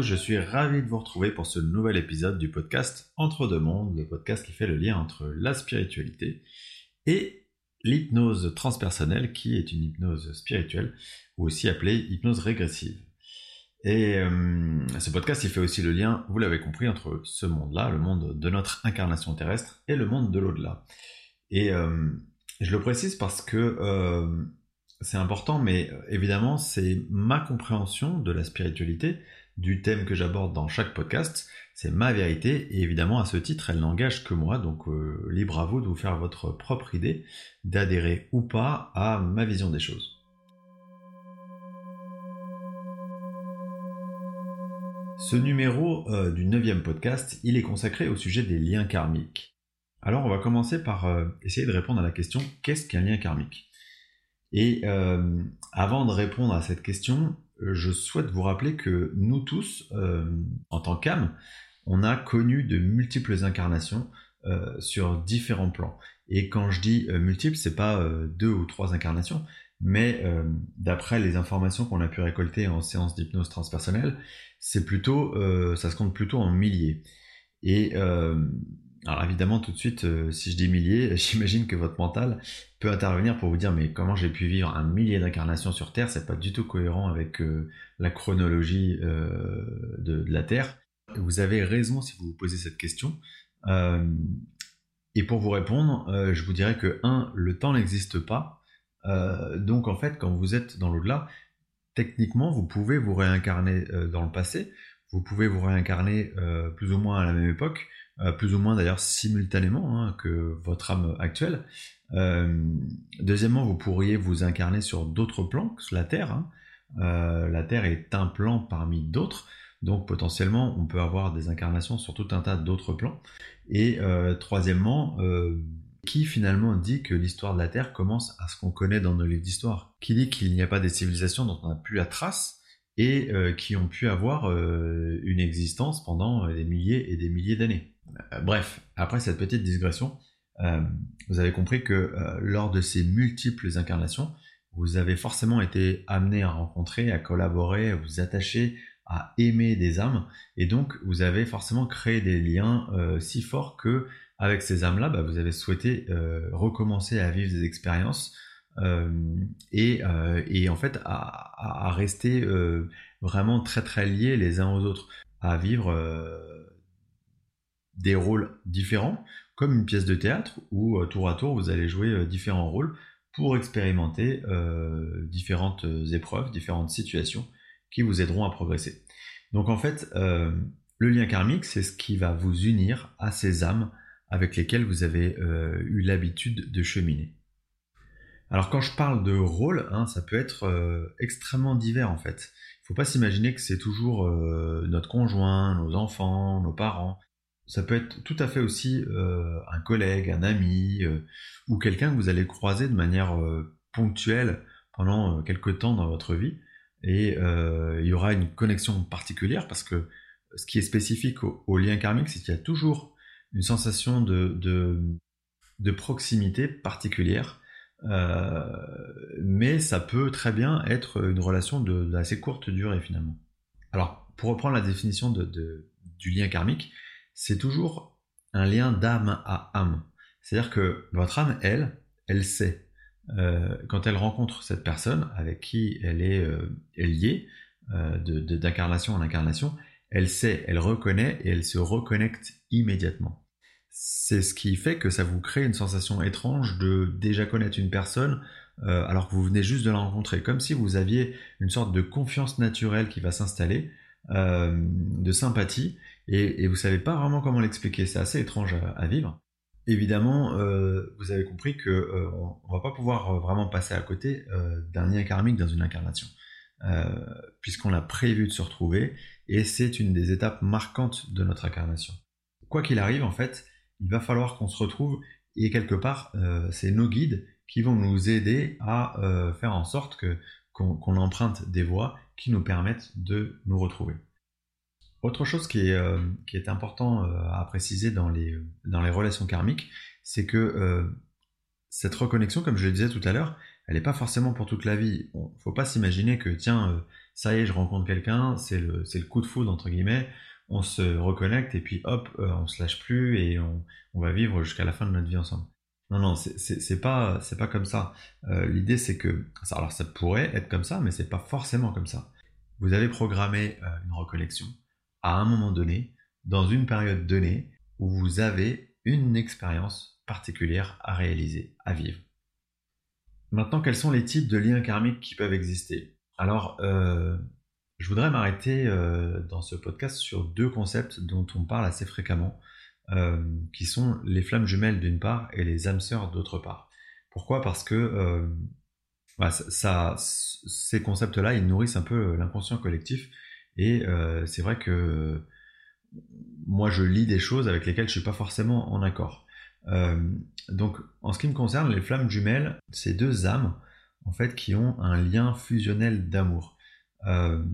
Je suis ravi de vous retrouver pour ce nouvel épisode du podcast Entre deux mondes, le podcast qui fait le lien entre la spiritualité et l'hypnose transpersonnelle qui est une hypnose spirituelle ou aussi appelée hypnose régressive. Et euh, ce podcast, il fait aussi le lien, vous l'avez compris, entre ce monde-là, le monde de notre incarnation terrestre, et le monde de l'au-delà. Et euh, je le précise parce que euh, c'est important, mais évidemment, c'est ma compréhension de la spiritualité, du thème que j'aborde dans chaque podcast, c'est ma vérité, et évidemment, à ce titre, elle n'engage que moi, donc libre à vous de vous faire votre propre idée, d'adhérer ou pas à ma vision des choses. Ce numéro euh, du neuvième podcast, il est consacré au sujet des liens karmiques. Alors on va commencer par euh, essayer de répondre à la question qu'est-ce qu'un lien karmique? Et euh, avant de répondre à cette question, je souhaite vous rappeler que nous tous, en tant qu'âme, on a connu de multiples incarnations sur différents plans. Et quand je dis multiples, c'est pas deux ou trois incarnations, mais d'après les informations qu'on a pu récolter en séance d'hypnose transpersonnelle, c'est plutôt, euh, ça se compte plutôt en milliers. Et euh, alors évidemment, tout de suite, euh, si je dis milliers, j'imagine que votre mental peut intervenir pour vous dire mais comment j'ai pu vivre un millier d'incarnations sur Terre? C'est pas du tout cohérent avec la chronologie de, de, la Terre. Vous avez raison si vous vous posez cette question. et pour vous répondre, je vous dirais que un, le temps n'existe pas. donc en fait, quand vous êtes dans l'au-delà, techniquement, vous pouvez vous réincarner euh, dans le passé, vous pouvez vous réincarner euh, plus ou moins à la même époque, euh, plus ou moins d'ailleurs simultanément hein, que votre âme actuelle. deuxièmement, vous pourriez vous incarner sur d'autres plans que la Terre. Hein. la Terre est un plan parmi d'autres, donc potentiellement on peut avoir des incarnations sur tout un tas d'autres plans. Et troisièmement, qui finalement dit que l'histoire de la Terre commence à ce qu'on connaît dans nos livres d'histoire? Qui dit qu'il n'y a pas des civilisations dont on n'a plus la trace et euh, qui ont pu avoir euh, une existence pendant euh, des milliers et des milliers d'années? Bref, après cette petite digression, vous avez compris que lors de ces multiples incarnations, vous avez forcément été amené à rencontrer, à collaborer, à vous attacher, à aimer des âmes, et donc vous avez forcément créé des liens si forts que avec ces âmes-là, bah, vous avez souhaité euh, recommencer à vivre des expériences euh, euh, et, en fait à, rester vraiment très très liés les uns aux autres, à vivre des rôles différents, comme une pièce de théâtre où tour à tour vous allez jouer différents rôles pour expérimenter différentes épreuves, différentes situations qui vous aideront à progresser. Donc en fait, le lien karmique, c'est ce qui va vous unir à ces âmes avec lesquels vous avez euh, eu l'habitude de cheminer. Alors quand je parle de rôle, hein, ça peut être euh, extrêmement divers en fait. Il ne faut pas s'imaginer que c'est toujours euh, notre conjoint, nos enfants, nos parents. Ça peut être tout à fait aussi un collègue, un ami, ou quelqu'un que vous allez croiser de manière ponctuelle pendant quelques temps dans votre vie. Et il y aura une connexion particulière parce que ce qui est spécifique au, lien karmique, c'est qu'il y a toujours une sensation de, de, proximité particulière. Euh, mais ça peut très bien être une relation d'assez courte durée finalement. Alors, pour reprendre la définition de, du lien karmique, c'est toujours un lien d'âme à âme. C'est-à-dire que votre âme, elle, elle sait. Euh, quand elle rencontre cette personne avec qui elle est, euh, liée, d'incarnation en incarnation, elle sait, elle reconnaît et elle se reconnecte immédiatement c'est ce qui fait que ça vous crée une sensation étrange de déjà connaître une personne euh, alors que vous venez juste de la rencontrer, comme si vous aviez une sorte de confiance naturelle qui va s'installer, euh, de sympathie, et, vous savez pas vraiment comment l'expliquer. C'est assez étrange à, vivre. Évidemment, euh, vous avez compris que on, va pas pouvoir vraiment passer à côté d'un lien karmique dans une incarnation, puisqu'on a prévu de se retrouver, et c'est une des étapes marquantes de notre incarnation. Quoi qu'il arrive, en fait, il va falloir qu'on se retrouve et quelque part, euh, c'est nos guides qui vont nous aider à euh, faire en sorte que, qu'on, emprunte des voies qui nous permettent de nous retrouver. Autre chose qui est, euh, important à préciser dans les, dans les relations karmiques, c'est que cette reconnexion, comme je le disais tout à l'heure, elle n'est pas forcément pour toute la vie. Il ne faut pas s'imaginer que, tiens, ça y est, je rencontre quelqu'un, c'est le, le coup de foudre, entre guillemets, on se reconnecte et puis hop, euh, on se lâche plus et on, va vivre jusqu'à la fin de notre vie ensemble. Non, non, c'est pas, pas comme ça. Euh, l'idée, c'est que, alors ça pourrait être comme ça, mais c'est pas forcément comme ça. Vous avez programmé euh, une reconnexion à un moment donné, dans une période donnée, où vous avez une expérience particulière à réaliser, à vivre. Maintenant, quels sont les types de liens karmiques qui peuvent exister? Alors, je voudrais m'arrêter euh, dans ce podcast sur deux concepts dont on parle assez fréquemment, euh, qui sont les flammes jumelles d'une part et les âmes sœurs d'autre part. Pourquoi? Parce que euh, bah, ces concepts-là, ils nourrissent un peu l'inconscient collectif, et c'est vrai que moi, je lis des choses avec lesquelles je suis pas forcément en accord. donc, en ce qui me concerne, les flammes jumelles, c'est deux âmes en fait qui ont un lien fusionnel d'amour. Euh,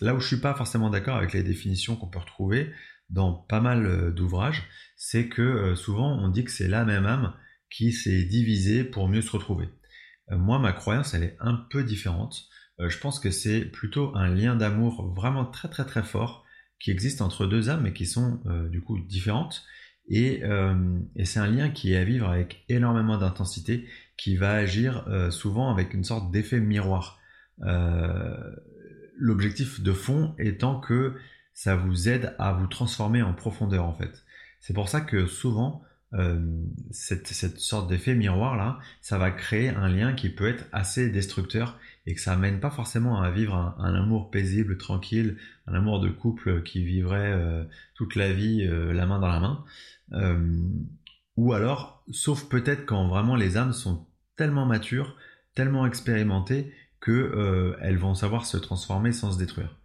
là où je suis pas forcément d'accord avec les définitions qu'on peut retrouver dans pas mal euh, d'ouvrages, c'est que euh, souvent on dit que c'est la même âme qui s'est divisée pour mieux se retrouver. moi, ma croyance, elle est un peu différente. Je pense que c'est plutôt un lien d'amour vraiment très très très fort qui existe entre deux âmes mais qui sont du coup différentes. Et, et c'est un lien qui est à vivre avec énormément d'intensité, qui va agir souvent avec une sorte d'effet miroir. Euh, l'objectif de fond étant que ça vous aide à vous transformer en profondeur en fait. C'est pour ça que souvent euh, cette, sorte d'effet miroir là, ça va créer un lien qui peut être assez destructeur et que ça amène pas forcément à vivre un, amour paisible, tranquille, un amour de couple qui vivrait euh, toute la vie la main dans la main. ou alors, sauf peut-être quand vraiment les âmes sont tellement matures, tellement expérimentées qu'elles euh, vont savoir se transformer sans se détruire.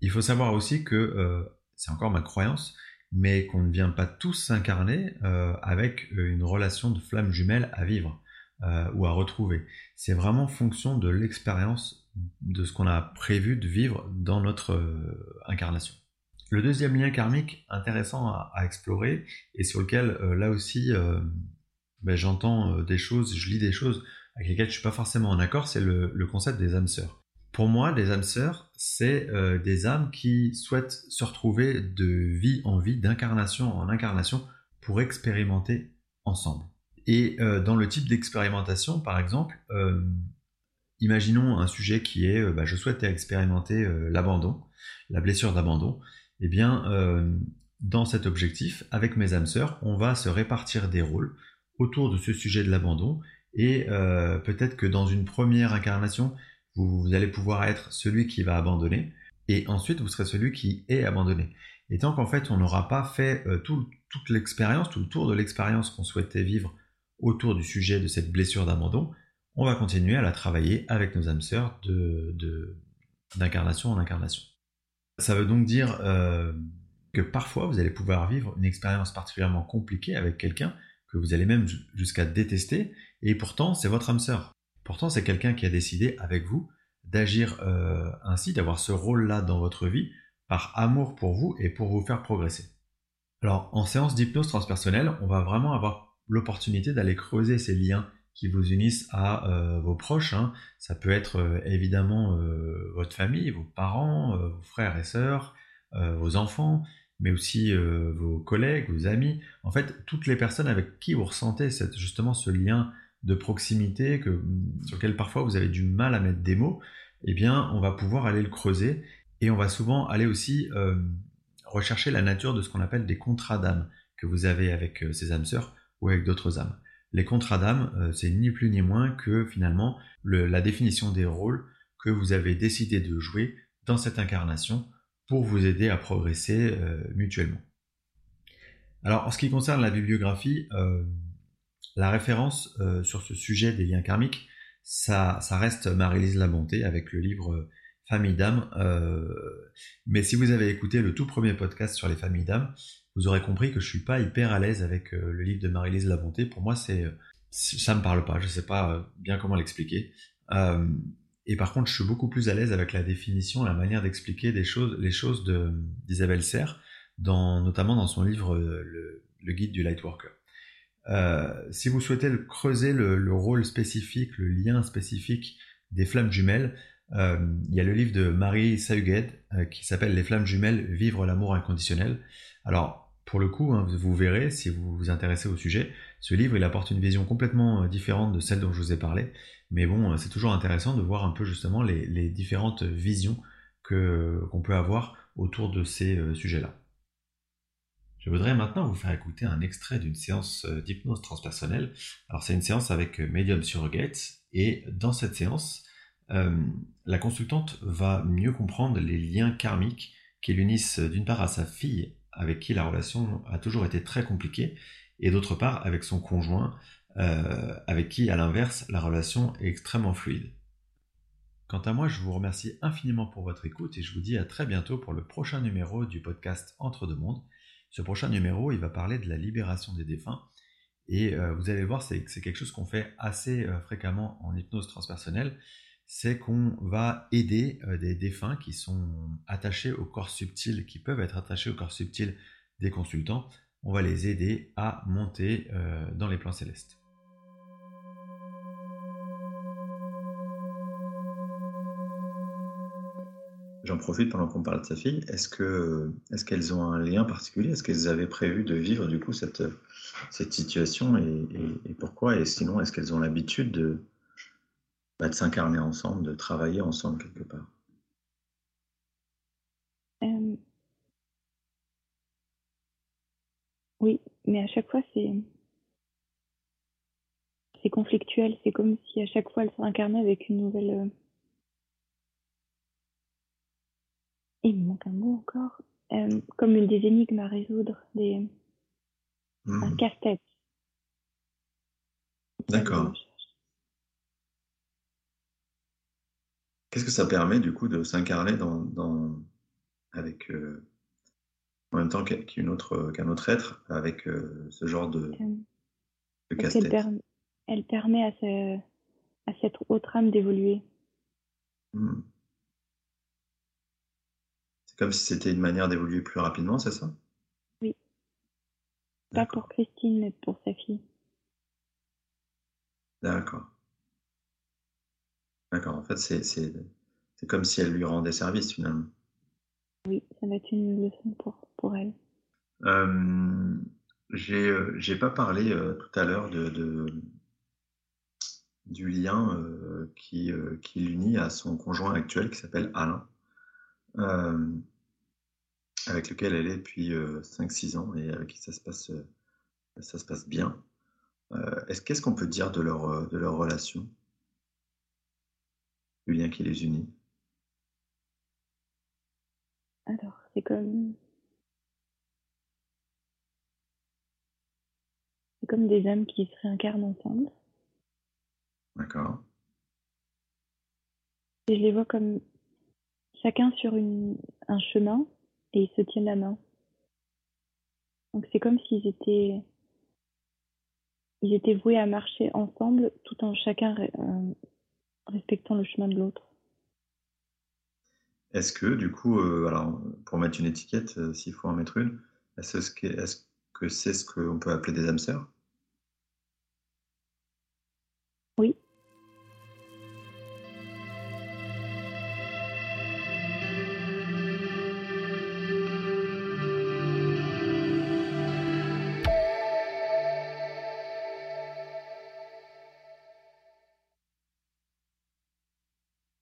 Il faut savoir aussi que, euh, c'est encore ma croyance, mais qu'on ne vient pas tous s'incarner euh, avec une relation de flamme jumelle à vivre ou à retrouver. C'est vraiment fonction de l'expérience de ce qu'on a prévu de vivre dans notre incarnation. Le deuxième lien karmique intéressant à, explorer et sur lequel là aussi ben, j'entends des choses, je lis des choses avec lesquels je suis pas forcément en accord, c'est le, concept des âmes sœurs. Pour moi, les âmes sœurs, c'est euh, des âmes qui souhaitent se retrouver de vie en vie, d'incarnation en incarnation, pour expérimenter ensemble. Et euh, dans le type d'expérimentation, par exemple, euh, imaginons un sujet qui est bah, je souhaite expérimenter l'abandon, la blessure d'abandon. Eh bien, dans cet objectif, avec mes âmes sœurs, on va se répartir des rôles autour de ce sujet de l'abandon et euh, peut-être que dans une première incarnation, vous, allez pouvoir être celui qui va abandonner, et ensuite vous serez celui qui est abandonné. Et tant qu'en fait on n'aura pas fait euh, toute l'expérience, tout le tour de l'expérience qu'on souhaitait vivre autour du sujet de cette blessure d'abandon, on va continuer à la travailler avec nos âmes sœurs d'incarnation en incarnation. Ça veut donc dire euh, que parfois vous allez pouvoir vivre une expérience particulièrement compliquée avec quelqu'un que vous allez même jusqu'à détester, et pourtant, c'est votre âme sœur. Pourtant, c'est quelqu'un qui a décidé avec vous d'agir euh, ainsi, d'avoir ce rôle-là dans votre vie, par amour pour vous et pour vous faire progresser. Alors, en séance d'hypnose transpersonnelle, on va vraiment avoir l'opportunité d'aller creuser ces liens qui vous unissent à euh, vos proches. Hein. Ça peut être euh, évidemment votre famille, vos parents, vos frères et sœurs, vos enfants, mais aussi vos collègues, vos amis. En fait, toutes les personnes avec qui vous ressentez justement ce lien de proximité que, sur lequel parfois vous avez du mal à mettre des mots, eh bien, on va pouvoir aller le creuser et on va souvent aller aussi euh, rechercher la nature de ce qu'on appelle des contrats d'âme que vous avez avec euh, ces âmes sœurs ou avec d'autres âmes. Les contrats d'âme, euh, c'est ni plus ni moins que finalement la définition des rôles que vous avez décidé de jouer dans cette incarnation pour vous aider à progresser mutuellement. Alors, en ce qui concerne la bibliographie, la référence euh, sur ce sujet des liens karmiques, ça, reste Marie-Lise Labonté avec le livre euh, Famille d'âme. Euh, mais si vous avez écouté le tout premier podcast sur les familles d'âme, vous aurez compris que je suis pas hyper à l'aise avec le livre de Marie-Lise Labonté. Pour moi, c'est ça me parle pas. Je sais pas bien comment l'expliquer. et par contre, je suis beaucoup plus à l'aise avec la définition, la manière d'expliquer des choses, les choses d'Isabelle Serre, notamment dans son livre le, guide du Lightworker. Euh, si vous souhaitez creuser le, rôle spécifique, le lien spécifique des flammes jumelles, il y a le livre de Marie Sahuguet qui s'appelle Les flammes jumelles, vivre l'amour inconditionnel. Alors, pour le coup, hein, vous verrez, si vous vous intéressez au sujet, ce livre, il apporte une vision complètement différente de celle dont je vous ai parlé. Mais bon, c'est toujours intéressant de voir un peu justement les, différentes visions qu'on peut avoir autour de ces sujets-là. Je voudrais maintenant vous faire écouter un extrait d'une séance euh, d'hypnose transpersonnelle. Alors c'est une séance avec euh, Medium Surrogate et dans cette séance, euh, la consultante va mieux comprendre les liens karmiques qui l'unissent d'une part à sa fille avec qui la relation a toujours été très compliquée et d'autre part avec son conjoint avec qui à l'inverse la relation est extrêmement fluide. Quant à moi, je vous remercie infiniment pour votre écoute et je vous dis à très bientôt pour le prochain numéro du podcast Entre deux mondes. Ce prochain numéro, il va parler de la libération des défunts. Et euh, vous allez voir, c'est quelque chose qu'on fait assez euh, fréquemment en hypnose transpersonnelle. C'est qu'on va aider euh, des défunts qui sont attachés au corps subtil, qui peuvent être attachés au corps subtil des consultants. On va les aider à monter dans les plans célestes. J'en profite pendant qu'on parle de sa fille. Est-ce que est-ce qu'elles ont un lien particulier? Est-ce qu'elles avaient prévu de vivre du coup cette, cette situation et, pourquoi? Et sinon, est-ce qu'elles ont l'habitude de, bah, de s'incarner ensemble, de travailler ensemble quelque part euh, Oui, mais à chaque fois c'est c'est conflictuel. C'est comme si à chaque fois elles s'incarnaient avec une nouvelle euh, Il me manque un mot encore. Euh, comme une des énigmes à résoudre, des... un hmm. casse-tête. D'accord. Qu'est-ce que ça permet du coup de s'incarner dans, avec euh, en même temps qu'un autre, qu'un autre être avec euh, ce genre de, casse-tête? elle, permet à, à cette autre âme d'évoluer? Hmm. Comme si c'était une manière d'évoluer plus rapidement, c'est ça? Oui. Pas pour Christine, mais pour sa fille. D'accord. D'accord. En fait, c'est comme si elle lui rendait service finalement. Oui, ça va être une leçon pour, pour elle. Euh, J'ai pas parlé euh, tout à l'heure de, de, du lien euh, qui, euh, qui l'unit à son conjoint actuel qui s'appelle Alain. Euh, avec lequel elle est depuis 5-6 euh, ans et avec qui ça se passe, euh, ça se passe bien. Qu'est-ce qu'on peut dire de leur, de leur relation? Du lien qui les unit Alors, c'est comme. C'est comme des âmes qui se réincarnent ensemble. D'accord. Et je les vois comme chacun sur un chemin et ils se tiennent la main. Donc c'est comme s'ils étaient, ils étaient voués à marcher ensemble tout en chacun euh, respectant le chemin de l'autre. Est-ce que du coup, euh, alors pour mettre une étiquette, euh, s'il faut en mettre une, est-ce que c'est -ce qu'on peut appeler des âmes sœurs?